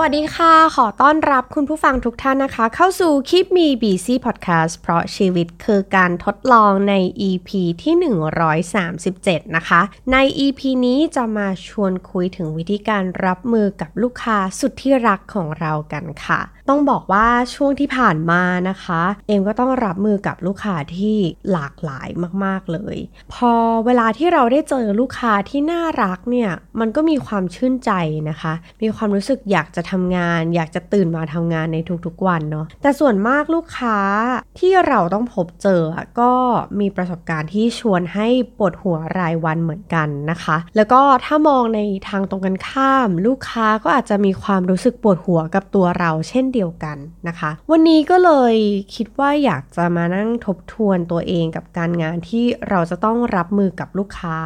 วัสดีค่ะ ขอต้อนรับคุณผู้ฟังทุกท่านนะคะ เข้าสู่คลิปมีบีซีพอดแคสต์เพราะชีวิตคือการทดลองใน EP ที่ 137 นะคะ ใน EP นี้จะมาชวนคุยถึงวิธีการรับมือกับลูกค้าสุดที่รักของเรากันค่ะต้องบอกว่าช่วงที่ผ่านมานะคะ เอมก็ต้องรับมือกับลูกค้าที่หลากหลายมากๆเลย พอเวลาที่เราได้เจอลูกค้าที่น่ารักเนี่ยมันก็มีความชื่นใจนะคะ มีความรู้สึกอยากจะทำงาน อยากจะตื่นมาทำงานในทุกๆวันเนาะแต่ส่วนมากลูกค้าที่เราต้องพบเจอก็มีประสบการณ์ที่ชวนให้ปวดหัวรายวันเหมือนกันนะคะ แล้วก็ถ้ามองในทางตรงกันข้าม ลูกค้าก็อาจจะมีความรู้สึกปวดหัวกับตัวเรา เช่นเดียวกันนะคะ วันนี้ก็เลยคิดว่าอยากจะมานั่งทบทวนตัวเองกับการงานที่เราจะต้องรับมือกับลูกค้า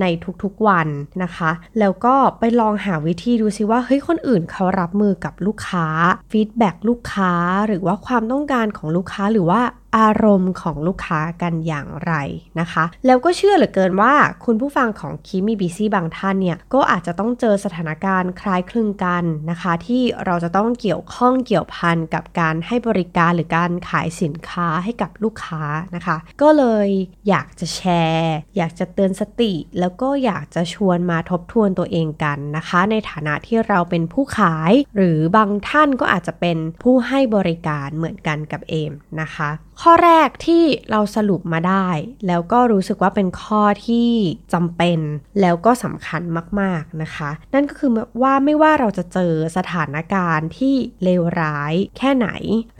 ในทุกๆวันนะคะ แล้วก็ไปลองหาวิธีดูซิว่าเฮ้ยคนอื่นเขารับมือกับลูกค้าฟีดแบ็ลูกค้าหรือว่าความต้องการของลูกค้าหรือว่า อารมณ์ของลูกค้ากันอย่างไรนะคะ แล้วก็เชื่อเหลือเกินว่าคุณผู้ฟังของคีมีบีซีบางท่านเนี่ย ก็อาจจะต้องเจอสถานการณ์คล้ายคลึงกันนะคะ ที่เราจะต้องเกี่ยวข้องเกี่ยวพันกับการให้บริการหรือการขายสินค้าให้กับลูกค้านะคะ ก็เลยอยากจะแชร์ อยากจะเตือนสติ แล้วก็อยากจะชวนมาทบทวนตัวเองกันนะคะ ในฐานะที่เราเป็นผู้ขาย หรือบางท่านก็อาจจะเป็นผู้ให้บริการเหมือนกันกับเอมนะคะข้อแรกที่เราสรุปมาได้ แล้วก็รู้สึกว่าเป็นข้อที่จำเป็น แล้วก็สำคัญมาก ๆนะคะ นั่นก็คือว่าไม่ว่าเราจะเจอสถานการณ์ที่เลวร้ายแค่ไหน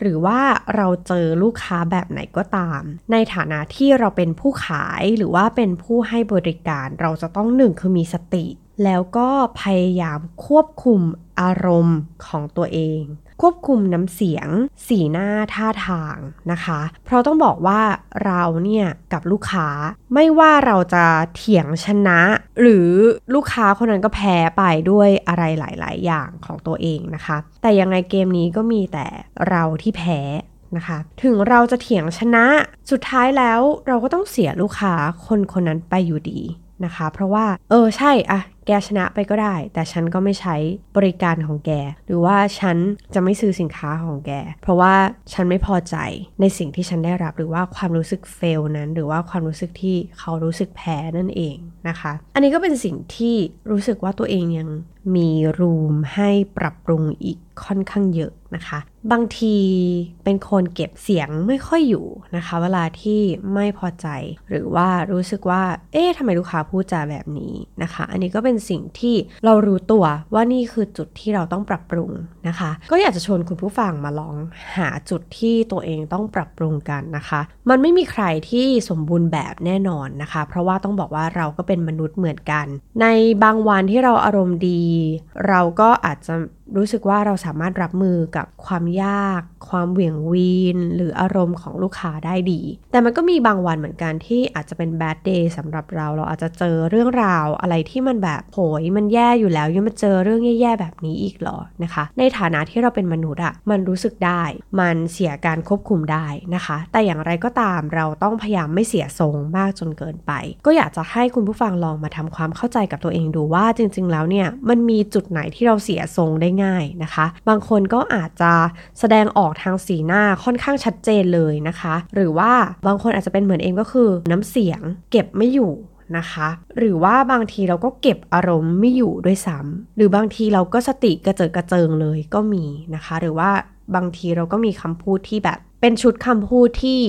หรือว่าเราเจอลูกค้าแบบไหนก็ตาม ในฐานะที่เราเป็นผู้ขายหรือว่าเป็นผู้ให้บริการเราจะต้องหนึ่งคือมีสติ แล้วก็พยายามควบคุมอารมณ์ของตัวเอง ควบคุมน้ำเสียง สีหน้าท่าทางนะคะ เพราะต้องบอกว่าเราเนี่ยกับลูกค้าไม่ว่าเราจะเถียงชนะ หรือลูกค้าคนนั้นก็แพ้ไปด้วยอะไรหลาย ๆ อย่างของตัวเองนะคะ แต่ยังไงเกมนี้ก็มีแต่เราที่แพ้นะคะถึงเราจะเถียงชนะสุดท้ายแล้วเราก็ต้องเสียลูกค้าคนคนนั้นไปอยู่ดีนะคะ เพราะว่า เออใช่อะ แกชนะไปก็ได้ แต่ฉันก็ไม่ใช้บริการของแก หรือว่าฉันจะไม่ซื้อสินค้าของแก เพราะว่าฉันไม่พอใจในสิ่งที่ฉันได้รับ หรือว่าความรู้สึกเฟลนั้น หรือว่าความรู้สึกที่เขารู้สึกแพ้นั่นเองนะคะ อันนี้ก็เป็นสิ่งที่รู้สึกว่าตัวเองยังมีรูมให้ปรับปรุงอีกค่อนข้างเยอะนะคะ บางทีเป็นคนเก็บเสียงไม่ค่อยอยู่นะคะ เวลาที่ไม่พอใจ หรือว่ารู้สึกว่า เอ๊ะทำไมลูกค้าพูดจาแบบนี้นะคะ อันนี้ก็เป็นสิ่งที่เรารู้ตัวว่านี่คือจุดที่เราต้องปรับปรุงนะคะ ก็อยากจะชวนคุณผู้ฟังมาลองหาจุดที่ตัวเองต้องปรับปรุงกันนะคะ มันไม่มีใครที่สมบูรณ์แบบแน่นอนนะคะ เพราะว่าต้องบอกว่าเราก็เป็นมนุษย์เหมือนกัน ในบางวันที่เราอารมณ์ดี เราก็อาจจะ รู้สึกว่าเราสามารถรับมือกับความยาก ความเหวี่ยงวีน หรืออารมณ์ของลูกค้าได้ดี แต่มันก็มีบางวันเหมือนกันที่อาจจะเป็นแบดเดย์สำหรับเราเราอาจจะเจอเรื่องราวอะไรที่มันแบบโหยมันแย่อยู่แล้วยังมาเจอเรื่องแย่ๆแบบนี้อีกหรอนะคะ ในฐานะที่เราเป็นมนุษย์อะมันรู้สึกได้ มันเสียการควบคุมได้นะคะ แต่อย่างไรก็ตามเราต้องพยายามไม่เสียทรงมากจนเกินไป ก็อยากจะให้คุณผู้ฟังลองมาทำความเข้าใจกับตัวเองดูว่าจริง ๆ แล้วเนี่ยมันมีจุดไหนที่เราเสียทรงได้ง่ายนะคะ บางคนก็อาจจะแสดงออกทางสีหน้าค่อนข้างชัดเจนเลยนะคะ หรือว่าบางคนอาจจะเป็นเหมือนเองก็คือ น้ำเสียงเก็บไม่อยู่นะคะ หรือว่าบางทีเราก็เก็บอารมณ์ไม่อยู่ด้วยซ้ำหรือบางทีเราก็สติกระเจิดกระเจิงเลยก็มีนะคะ หรือว่าบางทีเราก็มีคำพูดที่แบบเป็นชุดคำพูดที่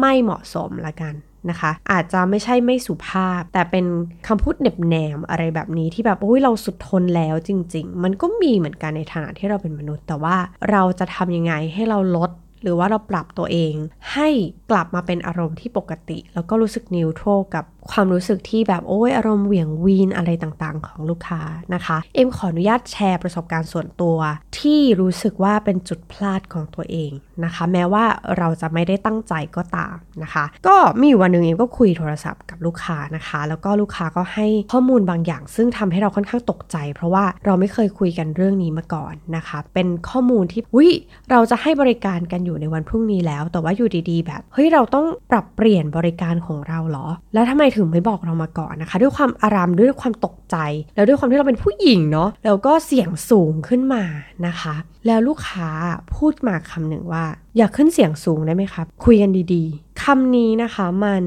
ไม่เหมาะสมละกัน นะคะ อาจจะไม่ใช่ไม่สุภาพ แต่เป็นคำพูดเน็บแนมอะไรแบบนี้ที่แบบโอ้ยเราสุดทนแล้วจริง ๆ มันก็มีเหมือนกันในฐานะที่เราเป็นมนุษย์ แต่ว่าเราจะทำยังไงให้เราลดหรือว่าเราปรับตัวเองให้กลับมาเป็นอารมณ์ที่ปกติ แล้วก็รู้สึกนิวโตรกับความรู้สึกที่แบบโอ้ยอารมณ์เหวี่ยงวีนอะไรต่างๆ ของลูกค้านะคะ เอ็มขออนุญาตแชร์ประสบการณ์ส่วนตัว ที่รู้สึกว่าเป็นจุดพลาดของตัวเองนะคะ แม้ว่าเราจะไม่ได้ตั้งใจก็ตามนะคะ ก็มีวันหนึ่งเอ็มก็คุยโทรศัพท์กับลูกค้านะคะ แล้วก็ลูกค้าก็ให้ข้อมูลบางอย่าง ซึ่งทำให้เราค่อนข้างตกใจ เพราะว่าเราไม่เคยคุยกันเรื่องนี้มาก่อนนะคะ เป็นข้อมูลที่วิเราจะให้บริการกันอยู่ในวันพรุ่งนี้แล้ว แต่ว่าอยู่ดีๆ แบบเฮ้ยเราต้องปรับเปลี่ยนบริการของเราเหรอ แล้วทำไมถึงไม่บอกเรามาก่อนนะคะ ด้วยความอารามด้วยความตกใจ แล้วด้วยความที่เราเป็นผู้หญิงเนาะแล้วก็เสียงสูงขึ้นมานะคะ แล้วลูกค้าพูดมาคำหนึ่งว่า อย่าขึ้นเสียงสูงได้ไหมครับ คุยกันดีๆ คำนี้นะคะมัน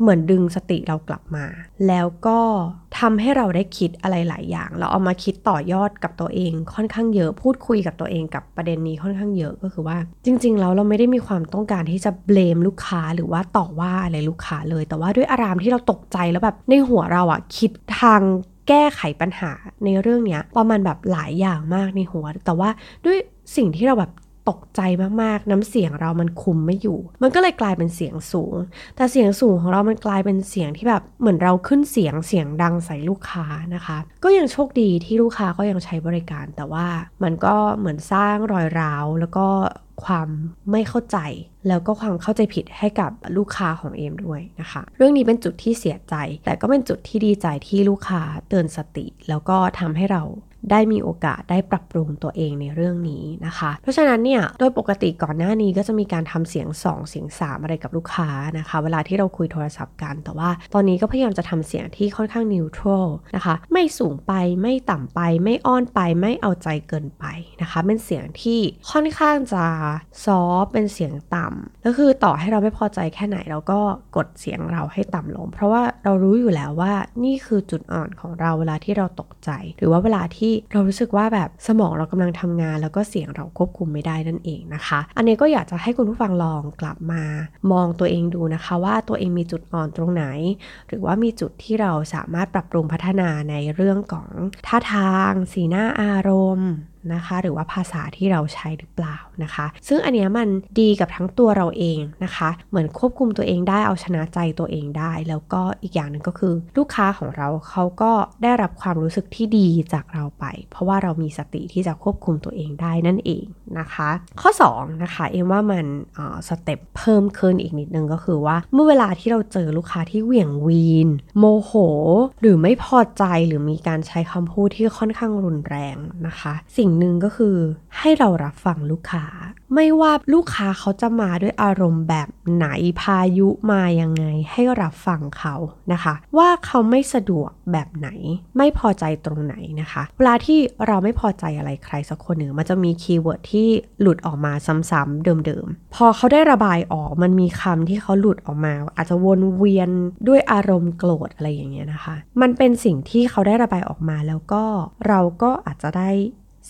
เหมือนดึงสติเรากลับมา แล้วก็ทำให้เราได้คิดอะไรหลายอย่าง เราเอามาคิดต่อยอดกับตัวเองค่อนข้างเยอะพูดคุยกับตัวเองกับประเด็นนี้ค่อนข้างเยอะก็คือว่า จริง ๆ แล้วเราไม่ได้มีความต้องการที่จะเบลมลูกค้าหรือว่าต่อว่าอะไรลูกค้าเลย แต่ว่าด้วยอารามที่เราตกใจแล้วแบบในหัวเราอะคิดทางแก้ไขปัญหาในเรื่องเนี้ยประมาณแบบหลายอย่างมากในหัว แต่ว่าด้วยสิ่งที่เราแบบ ตกใจมากๆ น้ำเสียงเรามันคุมไม่อยู่ มันก็เลยกลายเป็นเสียงสูง แต่เสียงสูงของเรามันกลายเป็นเสียงที่แบบเหมือนเราขึ้นเสียงเสียงดังใส่ลูกค้านะคะ ก็ยังโชคดีที่ลูกค้าก็ยังใช้บริการ แต่ว่ามันก็เหมือนสร้างรอยร้าวแล้วก็ความไม่เข้าใจแล้วก็ความเข้าใจผิดให้กับลูกค้าของเอมด้วยนะคะ เรื่องนี้เป็นจุดที่เสียใจ แต่ก็เป็นจุดที่ดีใจที่ลูกค้าเตือนสติ แล้วก็ทำให้เรา ได้มีโอกาสได้ปรับปรุงตัวเองในเรื่องนี้นะคะ เพราะฉะนั้นเนี่ยโดยปกติก่อนหน้านี้ก็จะมีการทำเสียง 2 เสียง 3 อะไรกับลูกค้านะคะ เวลาที่เราคุยโทรศัพท์กัน แต่ว่าตอนนี้ก็พยายามจะทำเสียงที่ค่อนข้างนิวทรัลนะคะ ไม่สูงไปไม่ต่ำไปไม่อ้อนไปไม่เอาใจเกินไปนะคะ เป็นเสียงที่ค่อนข้างจะซอฟเป็นเสียงต่ำก็คือต่อให้เราไม่พอใจแค่ไหนเราก็กดเสียงเราให้ต่ำลง เพราะว่าเรารู้อยู่แล้วว่านี่คือจุดอ่อนของเราเวลาที่เราตกใจ หรือว่าเวลาที่เรารู้สึกว่าแบบสมองเรากำลังทำงาน แล้วก็เสียงเราควบคุมไม่ได้นั่นเองนะคะ อันนี้ก็อยากจะให้คุณผู้ฟังลองกลับมา มองตัวเองดูนะคะ ว่าตัวเองมีจุดอ่อนตรงไหน หรือว่ามีจุดที่เราสามารถปรับปรุงพัฒนาในเรื่องของท่าทาง สีหน้าอารมณ์ นะคะ หรือว่าภาษาที่เราใช้หรือเปล่านะคะ ซึ่งอันนี้มันดีกับทั้งตัวเราเองนะคะ เหมือนควบคุมตัวเองได้เอาชนะใจตัวเองได้ แล้วก็อีกอย่างหนึ่งก็คือ ลูกค้าของเราเขาก็ได้รับความรู้สึกที่ดีจากเราไป เพราะว่าเรามีสติที่จะควบคุมตัวเองได้นั่นเองนะคะ ข้อ2นะคะเอ็มว่ามันสเต็ปเพิ่มขึ้นอีกนิดนึงก็คือว่าเมื่อเวลาที่เราเจอลูกค้าที่เหวี่ยงวีน โมโห หรือไม่พอใจหรือมีการใช้คำพูดที่ค่อนข้างรุนแรงนะคะ สิ่งหนึ่งก็คือ ให้เรารับฟังลูกค้า ไม่ว่าลูกค้าเขาจะมาด้วยอารมณ์แบบไหนพายุมายังไง ให้รับฟังเขานะคะ ว่าเขาไม่สะดวกแบบไหน ไม่พอใจตรงไหนนะคะ เวลาที่เราไม่พอใจอะไรใครสักคนหนึ่งมันจะมี keyword ที่หลุดออกมาซ้ำๆเดิมๆพอเขาได้ระบายออกมันมีคำที่เขาหลุดออกมา อาจจะวนเวียนด้วยอารมณ์โกรธอะไรอย่างเงี้ยนะคะ มันเป็นสิ่งที่เขาได้ระบายออกมาแล้วก็เราก็อาจจะได้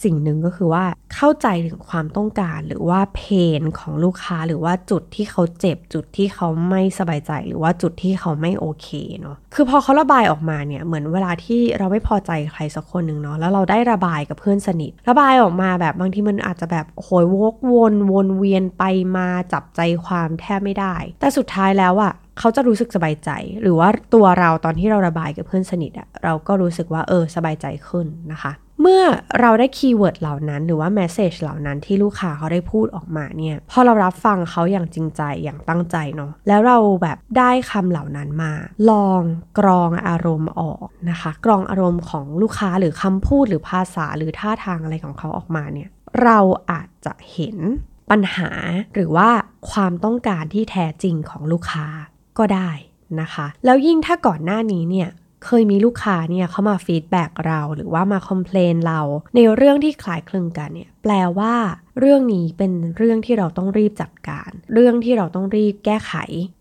สิ่งหนึ่งก็คือว่าเข้าใจถึงความต้องการหรือว่าเพนของลูกค้าหรือว่าจุดที่เขาเจ็บจุดที่เขาไม่สบายใจหรือว่าจุดที่เขาไม่โอเคเนาะคือพอเขาระบายออกมาเนี่ยเหมือนเวลาที่เราไม่พอใจใครสักคนหนึ่งเนาะแล้วเราได้ระบายกับเพื่อนสนิท ระบายออกมาแบบบางทีมันอาจจะแบบโหยวกวนวนเวียนไปมาจับใจความแทบไม่ได้ แต่สุดท้ายแล้วอะเขาจะรู้สึกสบายใจ หรือว่าตัวเราตอนที่เราระบายกับเพื่อนสนิทอะเราก็รู้สึกว่าเออสบายใจขึ้นนะคะ เมื่อเราได้ keyword เหล่านั้นหรือว่า message เหล่านั้นที่ลูกค้าเขาได้พูดออกมาเนี่ย พอเรารับฟังเขาอย่างจริงใจอย่างตั้งใจเนาะแล้วเราแบบได้คำเหล่านั้นมา ลองกรองอารมณ์ออกนะคะ กรองอารมณ์ของลูกค้าหรือคำพูดหรือภาษาหรือท่าทางอะไรของเขาออกมาเนี่ย เราอาจจะเห็นปัญหาหรือว่าความต้องการที่แท้จริงของลูกค้าก็ได้นะคะ แล้วยิ่งถ้าก่อนหน้านี้เนี่ย เคยมีลูกค้าเนี่ยเขามา feedback เราหรือว่ามา complain เรา ในเรื่องที่คล้ายคลึงกันเนี่ยแปลว่าเรื่องนี้เป็นเรื่องที่เราต้องรีบจัดการ เรื่องที่เราต้องรีบแก้ไข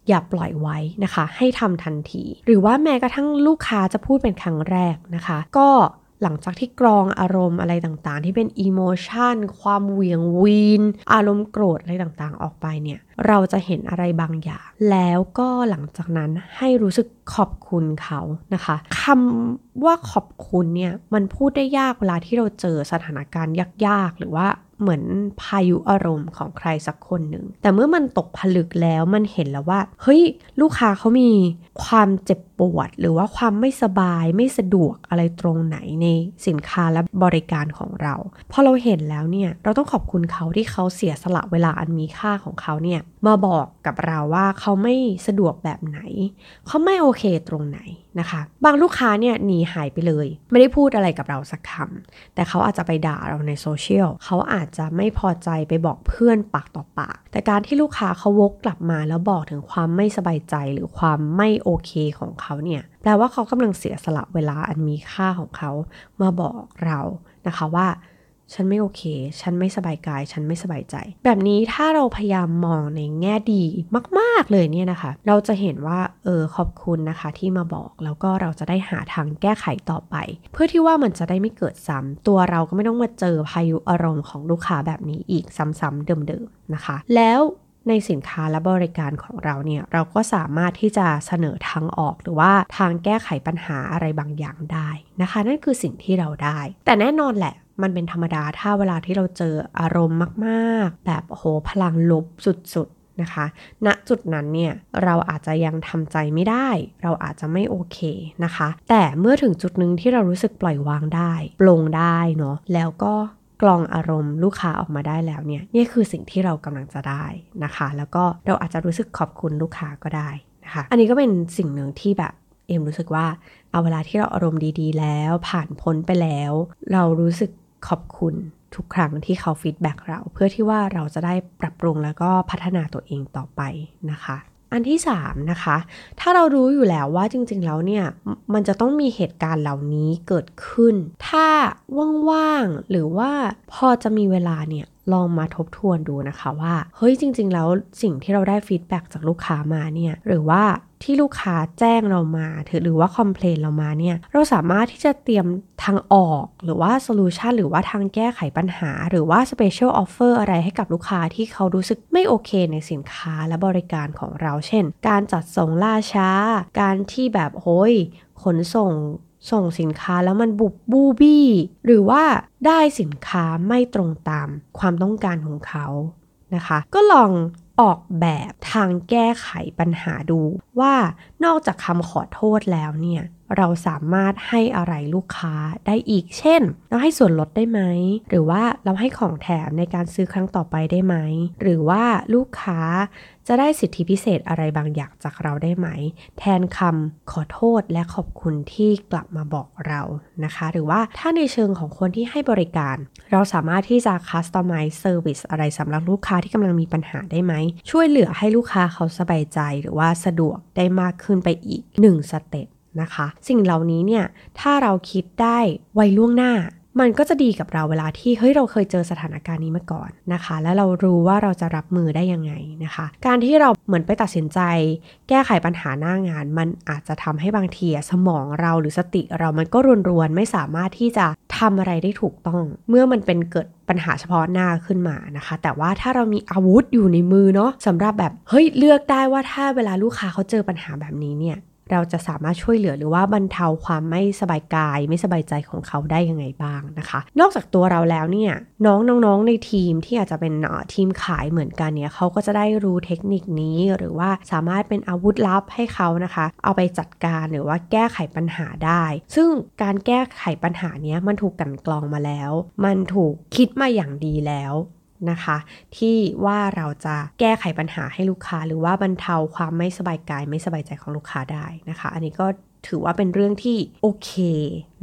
อย่าปล่อยไว้นะคะ ให้ทำทันที หรือว่าแม้กระทั่งลูกค้าจะพูดเป็นครั้งแรกนะคะ ก็หลังจากที่กรองอารมณ์อะไรต่างๆ ที่เป็นอิโมชันความเหวี่ยงวีน อารมณ์โกรธอะไรต่างๆ ออกไปเนี่ย เราจะเห็นอะไรบางอย่าง แล้วก็หลังจากนั้นให้รู้สึกขอบคุณเขานะคะคำว่าขอบคุณเนี่ยมันพูดได้ยากเวลาที่เราเจอสถานการณ์ยากๆ หรือว่าเหมือนพายุอารมณ์ของใครสักคนหนึ่ง แต่เมื่อมันตกผลึกแล้วมันเห็นแล้วว่า เฮ้ย ลูกค้าเขามีความเจ็บปวด หรือว่าความไม่สบายไม่สะดวกอะไรตรงไหนในสินค้าและบริการของเรา พอเราเห็นแล้วเนี่ย เราต้องขอบคุณเขาที่เขาเสียสละเวลาอันมีค่าของเขาเนี่ยมาบอกกับเราว่าเขาไม่สะดวกแบบไหน เขาไม่โอเคตรงไหนนะคะ บางลูกค้าเนี่ยหนีหายไปเลย ไม่ได้พูดอะไรกับเราสักคำแต่เขาอาจจะไปด่าเราในโซเชียลเขาอาจจะไม่พอใจไปบอกเพื่อนปากต่อปาก แต่การที่ลูกค้าเขาวกกลับมาแล้วบอกถึงความไม่สบายใจหรือความไม่โอเคของเขาเนี่ยแปลว่าเขากำลังเสียสละเวลาอันมีค่าของเขามาบอกเรานะคะว่า ฉันไม่โอเค ฉันไม่สบายกาย ฉันไม่สบายใจ แบบนี้ถ้าเราพยายามมองในแง่ดีมาก ๆ เลยเนี่ยนะคะ เราจะเห็นว่า เออ ขอบคุณนะคะ ที่มาบอก แล้วก็เราจะได้หาทางแก้ไขต่อไป เพื่อที่ว่ามันจะได้ไม่เกิดซ้ำตัวเราก็ไม่ต้องมาเจอพายุอารมณ์ของลูกค้าแบบนี้อีกซ้ำๆเดิม ๆ นะคะ แล้วในสินค้าและบริการของเราเนี่ยเราก็สามารถที่จะเสนอทางออกหรือว่าทางแก้ไขปัญหาอะไรบางอย่างได้นะคะ นั่นคือสิ่งที่เราได้ แต่แน่นอนแหละ มันเป็นธรรมดาถ้าเวลาที่เราเจออารมณ์มากๆ แบบโหพลังลบสุดๆนะคะ ณจุดนั้นเนี่ยเราอาจจะยังทำใจไม่ได้ เราอาจจะไม่โอเคนะคะ แต่เมื่อถึงจุดหนึ่งที่เรารู้สึกปล่อยวางได้ปลงได้เนาะแล้วก็กลองอารมณ์ลูกค้าออกมาได้แล้วเนี่ยนี่คือสิ่งที่เรากำลังจะได้นะคะ แล้วก็เราอาจจะรู้สึกขอบคุณลูกค้าก็ได้นะคะ อันนี้ก็เป็นสิ่งหนึ่งที่แบบเอ็มรู้สึกว่าเอาเวลาที่เราอารมณ์ดี ๆ แล้วผ่านพ้นไปแล้ว เรารู้สึก ขอบคุณทุกครั้งที่เขาฟีดแบ็กเรา เพื่อที่ว่าเราจะได้ปรับปรุงแล้วก็พัฒนาตัวเองต่อไปนะคะอันที่3นะคะ ถ้าเรารู้อยู่แล้วว่าจริงๆ แล้วเนี่ย มันจะต้องมีเหตุการณ์เหล่านี้เกิดขึ้น ถ้าว่างๆ หรือว่าพอจะมีเวลาเนี่ย ลองมาทบทวนดูนะคะว่า เฮ้ยจริง ๆ แล้วสิ่งที่เราได้ feedback จากลูกค้ามาเนี่ย หรือว่า ที่ลูกค้าแจ้งเรามาหรือว่า complain เรามาเนี่ยเราสามารถที่จะเตรียมทางออก หรือว่า solution หรือว่าทางแก้ไขปัญหา หรือว่า special offer อะไรให้กับลูกค้าที่เขารู้สึกไม่โอเคในสินค้าและบริการของเรา เช่น การจัดส่งล่าช้า การที่แบบโฮ้ยขนส่งส่งสินค้าแล้วมันบุบบูบี้ หรือว่าได้สินค้าไม่ตรงตามความต้องการของเขานะคะ ก็ลอง ออกแบบทางแก้ไขปัญหาดูว่านอกจากคำขอโทษแล้วเนี่ย เราสามารถให้อะไรลูกค้าได้อีก เช่น เราให้ส่วนลดได้ไหม หรือว่าเราให้ของแถมในการซื้อครั้งต่อไปได้ไหม หรือว่าลูกค้าจะได้สิทธิพิเศษอะไรบางอย่างจากเราได้ไหม แทนคำขอโทษและขอบคุณที่กลับมาบอกเรานะคะ หรือว่าถ้าในเชิงของคนที่ให้บริการ เราสามารถที่จะ customize service อะไรสำหรับลูกค้าที่กำลังมีปัญหาได้ไหม ช่วยเหลือให้ลูกค้าเขาสบายใจหรือว่าสะดวกได้มากขึ้นไปอีก1สเต็ป นะคะ สิ่งเหล่านี้เนี่ยถ้าเราคิดได้ไวล่วงหน้า มันก็จะดีกับเราเวลาที่เฮ้ยเราเคยเจอสถานการณ์นี้มาก่อนนะคะ แล้วเรารู้ว่าเราจะรับมือได้ยังไงนะคะ การที่เราเหมือนไปตัดสินใจ แก้ไขปัญหาหน้างาน มันอาจจะทำให้บางทีสมองเราหรือสติเรามันก็รวนรวนไม่สามารถที่จะทำอะไรได้ถูกต้อง เมื่อมันเป็นเกิดปัญหาเฉพาะหน้าขึ้นมานะคะ แต่ว่าถ้าเรามีอาวุธอยู่ในมือเนาะสำหรับแบบเฮ้ยเลือกได้ว่าถ้าเวลาลูกค้าเขาเจอปัญหาแบบนี้เนี่ย เราจะสามารถช่วยเหลือหรือว่าบรรเทาความไม่สบายกาย ไม่สบายใจของเขาได้ยังไงบ้างนะคะ นอกจากตัวเราแล้วเนี่ยน้องน้องๆในทีมที่อาจจะเป็นทีมขายเหมือนกันเนี่ยเขาก็จะได้รู้เทคนิคนี้ หรือว่าสามารถเป็นอาวุธลับให้เขานะคะ เอาไปจัดการหรือว่าแก้ไขปัญหาได้ ซึ่งการแก้ไขปัญหานี้มันถูกกันกรองมาแล้ว มันถูกคิดมาอย่างดีแล้ว นะคะ ที่ว่าเราจะแก้ไขปัญหาให้ลูกค้า หรือว่าบรรเทาความไม่สบายกายไม่สบายใจของลูกค้าได้นะคะ อันนี้ก็ถือว่าเป็นเรื่องที่โอเค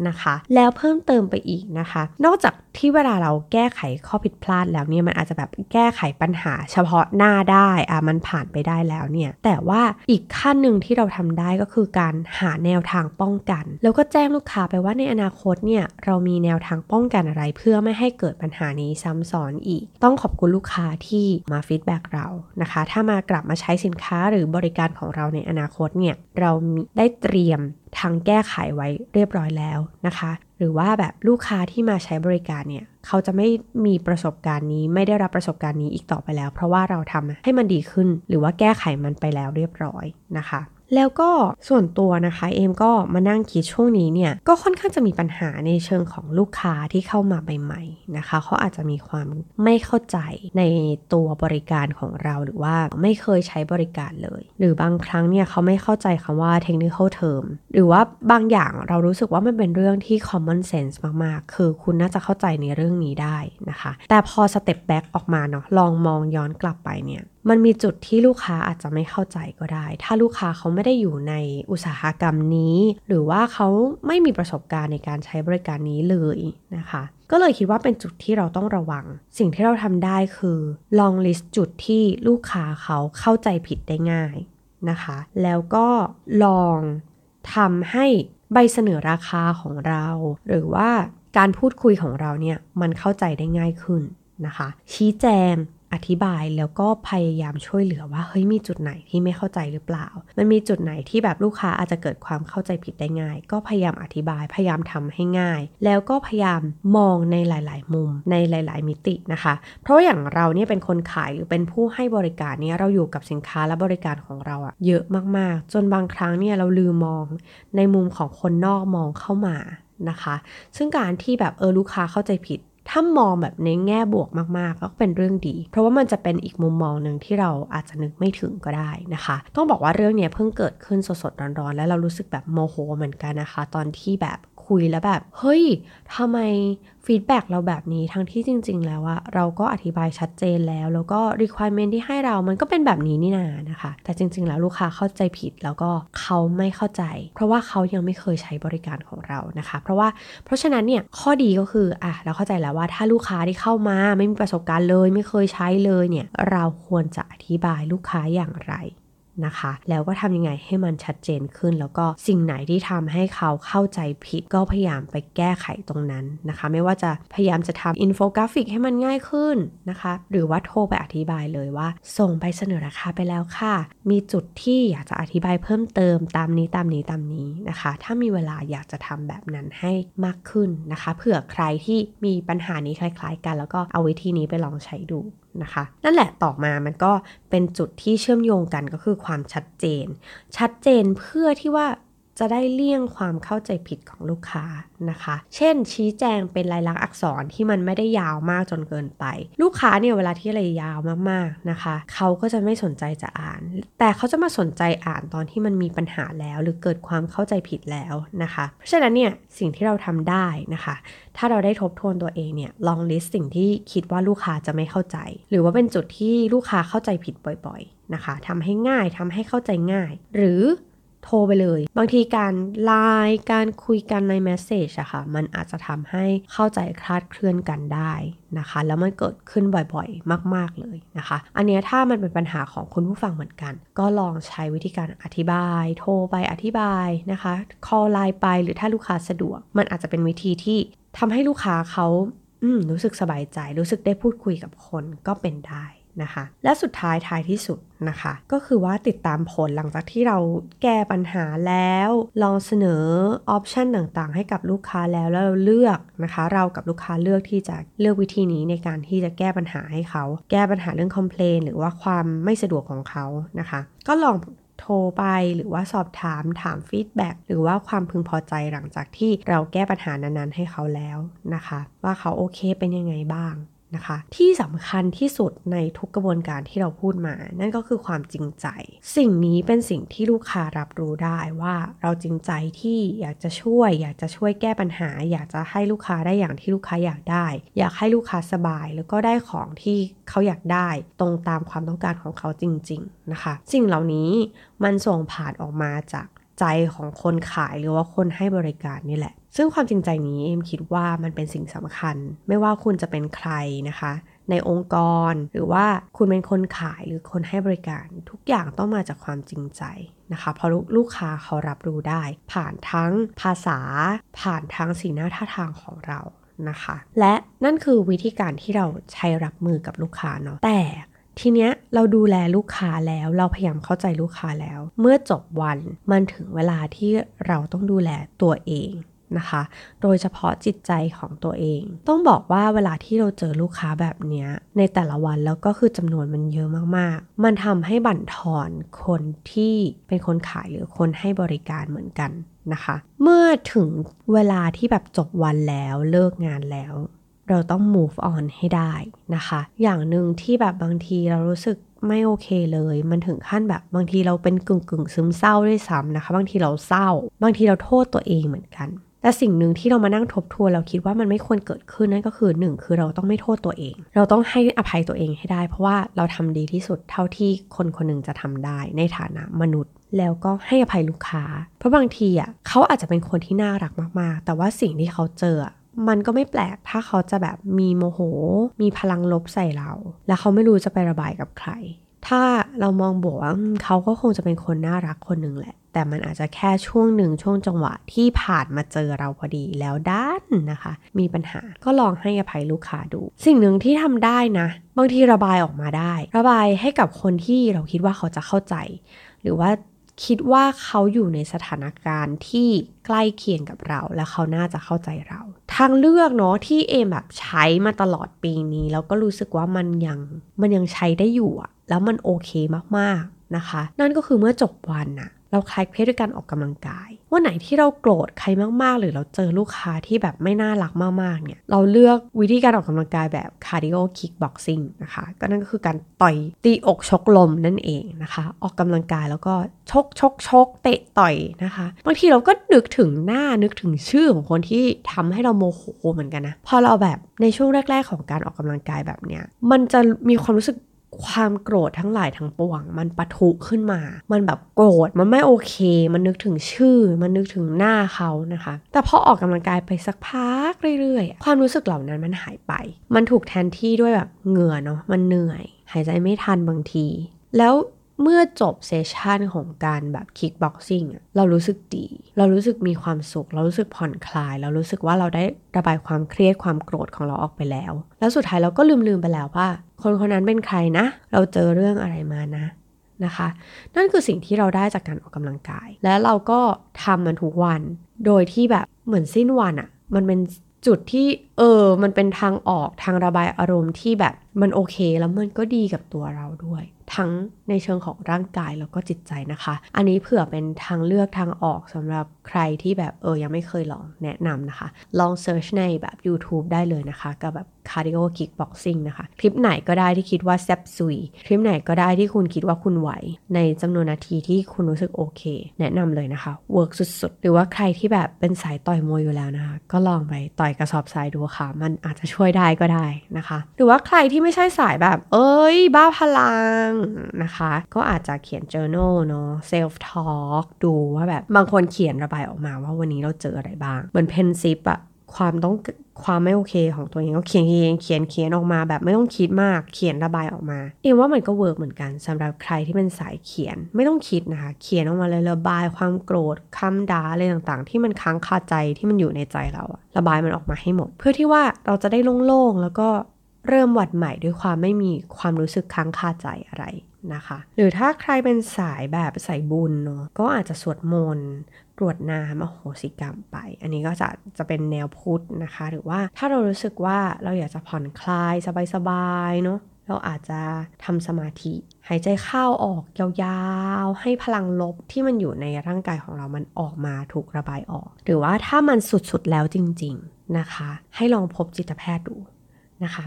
นะคะ แล้วเพิ่มเติมไปอีกนะคะ นอกจากที่เวลาเราแก้ไขข้อผิดพลาดแล้วเนี่ยมันอาจจะแบบแก้ไขปัญหาเฉพาะหน้าได้อะมันผ่านไปได้แล้วเนี่ยแต่ว่าอีกขั้นหนึ่งที่เราทำได้ก็คือการหาแนวทางป้องกัน แล้วก็แจ้งลูกค้าไปว่าในอนาคตเนี่ยเรามีแนวทางป้องกันอะไร เพื่อไม่ให้เกิดปัญหานี้ซ้ำซ้อนอีก ต้องขอบคุณลูกค้าที่มา feedback เรานะคะ ถ้ามากลับมาใช้สินค้าหรือบริการของเราในอนาคตเนี่ยเราได้เตรียม ทางแก้ไขไว้เรียบร้อยแล้วนะคะ หรือว่าแบบลูกค้าที่มาใช้บริการเนี่ยเขาจะไม่มีประสบการณ์นี้ไม่ได้รับประสบการณ์นี้อีกต่อไปแล้ว เพราะว่าเราทำให้มันดีขึ้น หรือว่าแก้ไขมันไปแล้วเรียบร้อยนะคะ แล้วก็ส่วนตัวนะคะเอมก็มานั่งคิดช่วงนี้เนี่ย ก็ค่อนข้างจะมีปัญหาในเชิงของลูกค้าที่เข้ามาใหม่ๆนะคะเขาอาจจะมีความไม่เข้าใจในตัวบริการของเราหรือว่าไม่เคยใช้บริการเลย หรือบางครั้งเนี่ยเขาไม่เข้าใจคำว่า technical term หรือรือว่าบางอย่างเรารู้สึกว่ามันเป็นเรื่องที่ common sense มากๆ คือคุณน่าจะเข้าใจในเรื่องนี้ได้นะคะ แต่พอ step back ออกมาเนาะลองมองย้อนกลับไปเนี่ย มันมีจุดที่ลูกค้าอาจจะไม่เข้าใจก็ได้ ถ้าลูกค้าเขาไม่ได้อยู่ในอุตสาหกรรมนี้ หรือว่าเขาไม่มีประสบการณ์ในการใช้บริการนี้เลยนะคะ ก็เลยคิดว่าเป็นจุดที่เราต้องระวัง สิ่งที่เราทำได้คือลองลิสต์จุดที่ลูกค้าเขาเข้าใจผิดได้ง่ายนะคะ แล้วก็ลองทำให้ใบเสนอราคาของเรา หรือว่าการพูดคุยของเราเนี่ยมันเข้าใจได้ง่ายขึ้นนะคะ ชี้แจง อธิบายแล้วก็พยายามช่วยเหลือว่าเฮ้ยมีจุดไหนที่ไม่เข้าใจหรือเปล่า มันมีจุดไหนที่แบบลูกค้าอาจจะเกิดความเข้าใจผิดได้ง่าย ก็พยายามอธิบายพยายามทำให้ง่าย แล้วก็พยายามมองในหลาย ๆ มุมในหลาย ๆ มิตินะคะ เพราะอย่างเราเนี่ยเป็นคนขายหรือเป็นผู้ให้บริการเนี่ยเราอยู่กับสินค้าและบริการของเราอะเยอะมาก ๆ จนบางครั้งเนี่ยเราลืมมองในมุมของคนนอกมองเข้ามานะคะ ซึ่งการที่แบบเออลูกค้าเข้าใจผิด ถ้ามองแบบในแง่บวกมากๆ ก็เป็นเรื่องดี เพราะว่ามันจะเป็นอีกมุมมองหนึ่งที่เราอาจจะนึกไม่ถึงก็ได้นะคะ ต้องบอกว่าเรื่องนี้เพิ่งเกิดขึ้นสดๆร้อนๆ แล้วเรารู้สึกแบบโมโหเหมือนกันนะคะ ตอนที่แบบ คุยแล้วแบบ เฮ้ยทำไมฟีดแบ็กเราแบบนี้ทั้งที่จริง ๆ แล้วอะเราก็อธิบายชัดเจนแล้ว แล้วก็ requirement ที่ให้เรามันก็เป็นแบบนี้นี่นานะคะ แต่จริง ๆ แล้วลูกค้าเข้าใจผิดแล้วก็เขาไม่เข้าใจ เพราะว่าเขายังไม่เคยใช้บริการของเรานะคะ เพราะว่าเพราะฉะนั้นเนี่ยข้อดีก็คืออะเราเข้าใจแล้วว่าถ้าลูกค้าที่เข้ามาไม่มีประสบการณ์เลย ไม่เคยใช้เลยเนี่ยเราควรจะอธิบายลูกค้าอย่างไร นะคะ แล้วก็ทำยังไงให้มันชัดเจนขึ้น แล้วก็สิ่งไหนที่ทำให้เขาเข้าใจผิดก็พยายามไปแก้ไขตรงนั้นนะคะ ไม่ว่าจะพยายามจะทำอินโฟกราฟิกให้มันง่ายขึ้นนะคะ หรือว่าโทรไปอธิบายเลยว่า ส่งไปเสนอราคาไปแล้วค่ะ มีจุดที่อยากจะอธิบายเพิ่มเติมตามนี้ตามนี้ตามนี้นะคะ ถ้ามีเวลาอยากจะทำแบบนั้นให้มากขึ้นนะคะ เผื่อใครที่มีปัญหานี้คล้าย ๆ กัน แล้วก็เอาวิธีนี้ไปลองใช้ดู นะคะ นั่นแหละต่อมามันก็เป็นจุดที่เชื่อมโยงกันก็คือความชัดเจน ชัดเจนเพื่อที่ว่า จะได้เลี่ยงความเข้าใจผิดของลูกค้านะคะ เช่น ชี้แจงเป็นลายลักษณ์อักษรที่มันไม่ได้ยาวมากจนเกินไป ลูกค้าเนี่ยเวลาที่อะไรยาวมากๆนะคะ เขาก็จะไม่สนใจจะอ่าน แต่เขาจะมาสนใจอ่านตอนที่มันมีปัญหาแล้ว หรือเกิดความเข้าใจผิดแล้วนะคะ เพราะฉะนั้นเนี่ยสิ่งที่เราทำได้นะคะ ถ้าเราได้ทบทวนตัวเองเนี่ยลองลิสต์สิ่งที่คิดว่าลูกค้าจะไม่เข้าใจ หรือว่าเป็นจุดที่ลูกค้าเข้าใจผิดบ่อย ๆนะคะทำให้ง่ายทำให้เข้าใจง่าย หรือ โทรไปเลย บางทีการไลน์การคุยกันในแมสเซจอะค่ะ มันอาจจะทำให้เข้าใจคลาดเคลื่อนกันได้นะคะ แล้วมันเกิดขึ้นบ่อยๆ มาก ๆ เลยนะคะ อันนี้ถ้ามันเป็นปัญหาของคุณผู้ฟังเหมือนกัน ก็ลองใช้วิธีการอธิบาย โทรไปอธิบายนะคะ คอลไลน์ไปหรือถ้าลูกค้าสะดวก มันอาจจะเป็นวิธีที่ทำให้ลูกค้าเขารู้สึกสบายใจ รู้สึกได้พูดคุยกับคนก็เป็นได้ นะคะ และสุดท้ายท้ายที่สุดนะคะ ก็คือว่าติดตามผลหลังจากที่เราแก้ปัญหาแล้ว ลองเสนอ option ต่างๆ ให้กับลูกค้าแล้วแล้วเราเลือกนะคะ เรากับลูกค้าเลือกที่จะเลือกวิธีนี้ในการที่จะแก้ปัญหาให้เขา แก้ปัญหาเรื่อง complain หรือว่าความไม่สะดวกของเขานะคะ ก็ลองโทรไปหรือว่าสอบถามถาม feedback หรือว่าความพึงพอใจหลังจากที่เราแก้ปัญหานั้นๆให้เขาแล้วนะคะ ว่าเขาโอเคเป็นยังไงบ้าง นะคะ ที่สำคัญที่สุดในทุกกระบวนการที่เราพูดมา นั่นก็คือความจริงใจ สิ่งนี้เป็นสิ่งที่ลูกค้ารับรู้ได้ว่าเราจริงใจที่อยากจะช่วย อยากจะช่วยแก้ปัญหา อยากจะให้ลูกค้าได้อย่างที่ลูกค้าอยากได้ อยากให้ลูกค้าสบาย แล้วก็ได้ของที่เขาอยากได้ตรงตามความต้องการของเขาจริง ๆนะคะ สิ่งเหล่านี้มันส่งผ่านออกมาจาก ใจของคนขายหรือว่าคนให้บริการนี่แหละ ซึ่งความจริงใจนี้เอ็มคิดว่ามันเป็นสิ่งสำคัญ ไม่ว่าคุณจะเป็นใครนะคะ ในองค์กรหรือว่าคุณเป็นคนขายหรือคนให้บริการ ทุกอย่างต้องมาจากความจริงใจนะคะเพราะลูกค้าเขารับรู้ได้ ผ่านทั้งภาษา ผ่านทั้งสีหน้าท่าทางของเรานะคะ และนั่นคือวิธีการที่เราใช้รับมือกับลูกค้าเนาะแต่ ทีเนี้ยเราดูแลลูกค้าแล้วเราพยายามเข้าใจลูกค้าแล้ว เมื่อจบวันมันถึงเวลาที่เราต้องดูแลตัวเองนะคะ โดยเฉพาะจิตใจของตัวเอง ต้องบอกว่าเวลาที่เราเจอลูกค้าแบบนี้ในแต่ละวันแล้วก็คือจำนวนมันเยอะมากๆ มันทำให้บั่นทอนคนที่เป็นคนขายหรือคนให้บริการเหมือนกันนะคะ เมื่อถึงเวลาที่แบบจบวันแล้วเลิกงานแล้ว เราต้อง move on ให้ได้นะคะ อย่างหนึ่งที่แบบบางทีเรารู้สึกไม่โอเคเลย มันถึงขั้นแบบบางทีเราเป็นกึ่งกึ่งซึมเศร้าด้วยซ้ำนะคะ บางทีเราเศร้า บางทีเราโทษตัวเองเหมือนกัน แต่สิ่งหนึ่งที่เรามานั่งทบทวนเราคิดว่ามันไม่ควรเกิดขึ้นนั่นก็คือหนึ่งคือเราต้องไม่โทษตัวเอง เราต้องให้อภัยตัวเองให้ได้ เพราะว่าเราทำดีที่สุดเท่าที่คนคนหนึ่งจะทำได้ในฐานะมนุษย์แล้วก็ให้อภัยลูกค้า เพราะบางทีอะเขาอาจจะเป็นคนที่น่ารักมากๆ แต่ว่าสิ่งที่เขาเจอ มันก็ไม่แปลกถ้าเขาจะแบบมีโมโห มีพลังลบใส่เรา แล้วเขาไม่รู้จะไประบายกับใคร ถ้าเรามองบวกว่าเขาก็คงจะเป็นคนน่ารักคนหนึ่งแหละ แต่มันอาจจะแค่ช่วงหนึ่งช่วงจังหวะที่ผ่านมาเจอเราพอดีแล้วด้านนะคะ มีปัญหาก็ลองให้อภัยลูกค้าดู สิ่งหนึ่งที่ทำได้นะ บางทีระบายออกมาได้ ระบายให้กับคนที่เราคิดว่าเขาจะเข้าใจ หรือว่า คิดว่าเขาอยู่ในสถานการณ์ที่ใกล้เคียงกับเรา และเขาน่าจะเข้าใจเราทางเลือกเนาะที่เอ็มแบบใช้มาตลอดปีนี้ แล้วก็รู้สึกว่ามันยังมันยังใช้ได้อยู่อะแล้วมันโอเคมากๆนะคะ นั่นก็คือเมื่อจบวันน่ะ เราคลายเครียดด้วยการออกกำลังกาย วันไหนที่เราโกรธใครมากๆ หรือเราเจอลูกค้าที่แบบไม่น่ารักมากๆ เนี่ย เราเลือกวิธีการออกกำลังกายแบบ cardio kickboxing นะคะ ก็นั่นก็คือการต่อยตีอกชกลมนั่นเองนะคะ ออกกำลังกายแล้วก็ชกชกชกเตะต่อยนะคะ บางทีเราก็นึกถึงหน้านึกถึงชื่อของคนที่ทำให้เราโมโหเหมือนกันนะ พอเราแบบในช่วงแรก ๆ ของการออกกำลังกายแบบเนี้ย มันจะมีความรู้สึก ความโกรธทั้งหลายทั้งปวง มันปะทุขึ้นมา มันแบบโกรธ มันไม่โอเค มันนึกถึงชื่อ มันนึกถึงหน้าเขานะคะ แต่พอออกกำลังกายไปสักพักเรื่อยๆ ความรู้สึกเหล่านั้นมันหายไป มันถูกแทนที่ด้วยแบบเหงื่อเนาะ มันเหนื่อย หายใจไม่ทันบางที แล้วเมื่อจบเซสชันของการแบบคิกบ็อกซิ่งเรารู้สึกดี เรารู้สึกมีความสุข เรารู้สึกผ่อนคลาย เรารู้สึกว่าเราได้ระบายความเครียดความโกรธของเราออกไปแล้ว แล้วสุดท้ายเราก็ลืมๆไปแล้วว่า คนคนนั้นเป็นใครนะ เราเจอเรื่องอะไรมานะนะคะ นั่นคือสิ่งที่เราได้จากการออกกำลังกาย และเราก็ทำมันทุกวัน โดยที่แบบเหมือนสิ้นวันอะ่ะมันเป็นจุดที่เออ มันเป็นทางออกทางระบายอารมณ์ที่แบบมันโอเคแล้วมันก็ดีกับตัวเราด้วย ทั้งในเชิงของร่างกายแล้วก็จิตใจนะคะ อันนี้เผื่อเป็นทางเลือกทางออกสำหรับใครที่แบบเออยังไม่เคยลองแนะนำนะคะ ลอง search ในแบบ YouTube ได้เลยนะคะ กับแบบ cardio kickboxing นะคะ คลิปไหนก็ได้ที่คิดว่าแซ่บซุย คลิปไหนก็ได้ที่คุณคิดว่าคุณไหว ในจำนวนนาทีที่คุณรู้สึกโอเค แนะนำเลยนะคะ work สุดๆ หรือว่าใครที่แบบเป็นสายต่อยมวยอยู่แล้วนะคะ ก็ลองไปต่อยกระสอบทรายดูค่ะ มันอาจจะช่วยได้ก็ได้นะคะ หรือว่าใครที่ไม่ใช่สายแบบ เอ้ย บ้าพลังนะคะ ก็อาจจะเขียน journal เนาะ self talk ดูว่าแบบบางคนเขียนระบายออกมาว่าวันนี้เราเจออะไรบ้าง เหมือนเพนซิปอะความต้องความไม่โอเคของตัวเองก็เขียนเองเขียนเขียนออกมาแบบไม่ต้องคิดมากเขียนระบายออกมาเอ็มว่ามันก็ work เหมือนกันสำหรับใครที่เป็นสายเขียนไม่ต้องคิดนะคะ เขียนออกมาเลยระบายความโกรธคำด่าอะไรต่างๆ ที่มันค้างคาใจที่มันอยู่ในใจเราอะระบายมันออกมาให้หมด เพื่อที่ว่าเราจะได้โล่งๆแล้วก็ เริ่มหวัดใหม่ด้วยความไม่มีความรู้สึกค้างคาใจอะไรนะคะ หรือถ้าใครเป็นสายแบบสายบุญเนาะก็อาจจะสวดมนต์กรวดน้ำอโหสิกรรมไป อันนี้ก็จะจะเป็นแนวพุทธนะคะ หรือว่าถ้าเรารู้สึกว่าเราอยากจะผ่อนคลายสบายๆเนาะเราอาจจะทำสมาธิ หายใจเข้าออกยาวๆ ให้พลังลบที่มันอยู่ในร่างกายของเรามันออกมาถูกระบายออก หรือว่าถ้ามันสุดๆแล้วจริงๆนะคะ ให้ลองพบจิตแพทย์ดูนะคะ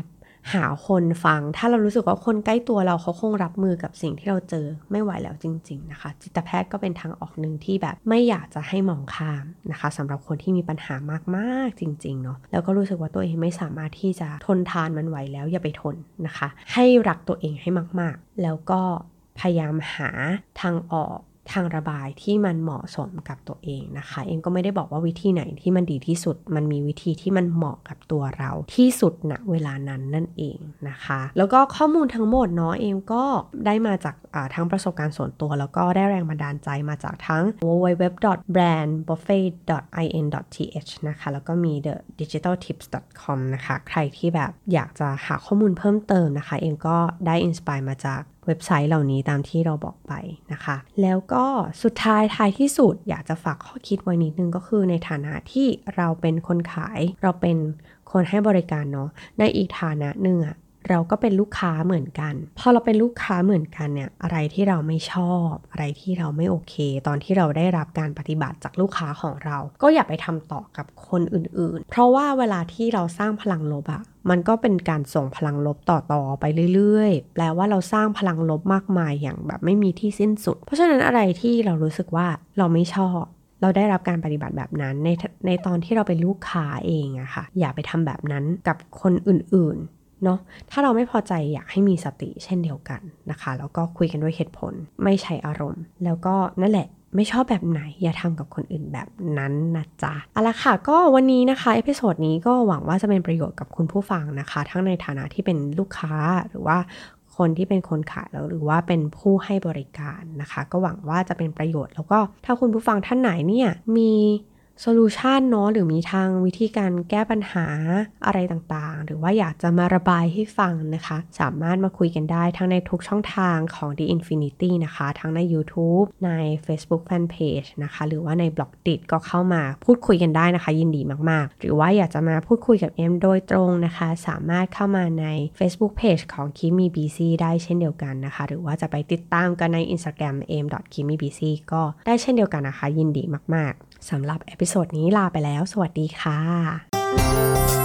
หาคนฟัง ถ้าเรารู้สึกว่าคนใกล้ตัวเราเขาคงรับมือกับสิ่งที่เราเจอไม่ไหวแล้วจริง ๆ นะคะ จิตแพทย์ก็เป็นทางออกหนึ่งที่แบบไม่อยากจะให้มองข้ามนะคะสำหรับคนที่มีปัญหามากๆจริง ๆ เนาะแล้วก็รู้สึกว่าตัวเองไม่สามารถที่จะทนทานมันไหวแล้วอย่าไปทนนะคะ ให้รักตัวเองให้มากๆ แล้วก็พยายามหาทางออก ทางระบายที่มันเหมาะสมกับตัวเองนะคะ เองก็ไม่ได้บอกว่าวิธีไหนที่มันดีที่สุด มันมีวิธีที่มันเหมาะกับตัวเราที่สุดณเวลานั้นนั่นเองนะคะ แล้วก็ข้อมูลทั้งหมดเนาะเองก็ได้มาจากทั้งประสบการณ์ส่วนตัว แล้วก็ได้แรงบันดาลใจมาจากทั้ง www.brandbuffet.in.th นะคะ แล้วก็มี the digitaltips.com นะคะ ใครที่แบบอยากจะหาข้อมูลเพิ่มเติมนะคะ เองก็ได้อินสปายมาจากเว็บไซต์เหล่านี้ตามที่เราบอกไปนะคะ แล้วก็สุดท้ายท้ายที่สุดอยากจะฝากข้อคิดไว้นิดนึงก็คือในฐานะที่เราเป็นคนขาย เราเป็นคนให้บริการเนาะในอีกฐานะหนึ่งอะ เราก็เป็นลูกค้าเหมือนกัน พอเราเป็นลูกค้าเหมือนกันเนี่ยอะไรที่เราไม่ชอบ อะไรที่เราไม่โอเค ตอนที่เราได้รับการปฏิบัติจากลูกค้าของเรา ก็อย่าไปทำต่อกับคนอื่นๆ เพราะว่าเวลาที่เราสร้างพลังลบอะมันก็เป็นการส่งพลังลบต่อๆไปเรื่อยๆ แปลว่าเราสร้างพลังลบมากมายอย่างแบบไม่มีที่สิ้นสุด เพราะฉะนั้นอะไรที่เรารู้สึกว่าเราไม่ชอบเราได้รับการปฏิบัติแบบนั้นในในตอนที่เราเป็นลูกค้าเองอะค่ะ อย่าไปทำแบบนั้นกับคนอื่น เนาะถ้าเราไม่พอใจอยากให้มีสติเช่นเดียวกันนะคะ แล้วก็คุยกันด้วยเหตุผลไม่ใช้อารมณ์ แล้วก็นั่นแหละไม่ชอบแบบไหน อย่าทำกับคนอื่นแบบนั้นนะจ๊ะเอาละค่ะ ก็วันนี้นะคะ episode นี้ก็หวังว่าจะเป็นประโยชน์กับคุณผู้ฟังนะคะ ทั้งในฐานะที่เป็นลูกค้าหรือว่าคนที่เป็นคนขายแล้วหรือว่าเป็นผู้ให้บริการนะคะ ก็หวังว่าจะเป็นประโยชน์ แล้วก็ถ้าคุณผู้ฟังท่านไหนเนี่ยมี solution เนาะหรือมีทางวิธีการแก้ปัญหาอะไรต่างๆ หรือว่าอยากจะมาระบายให้ฟังนะคะ สามารถมาคุยกันได้ทั้งในทุกช่องทางของ The Infinity นะคะ ทั้งใน YouTube ใน Facebook Fanpage นะคะ หรือว่าใน Blockdit ก็เข้ามาพูดคุยกันได้นะคะ ยินดีมากๆ หรือว่าอยากจะมาพูดคุยกับเอ็มโดยตรงนะคะ สามารถเข้ามาใน Facebook Page ของ Kimi BC ได้เช่นเดียวกันนะคะ หรือว่าจะไปติดตามกันใน Instagram m k i m i b c ก็ได้เช่นเดียวกันนะคะ ยินดีมากๆ สำหรับ episode นี้ลาไปแล้ว สวัสดีค่ะ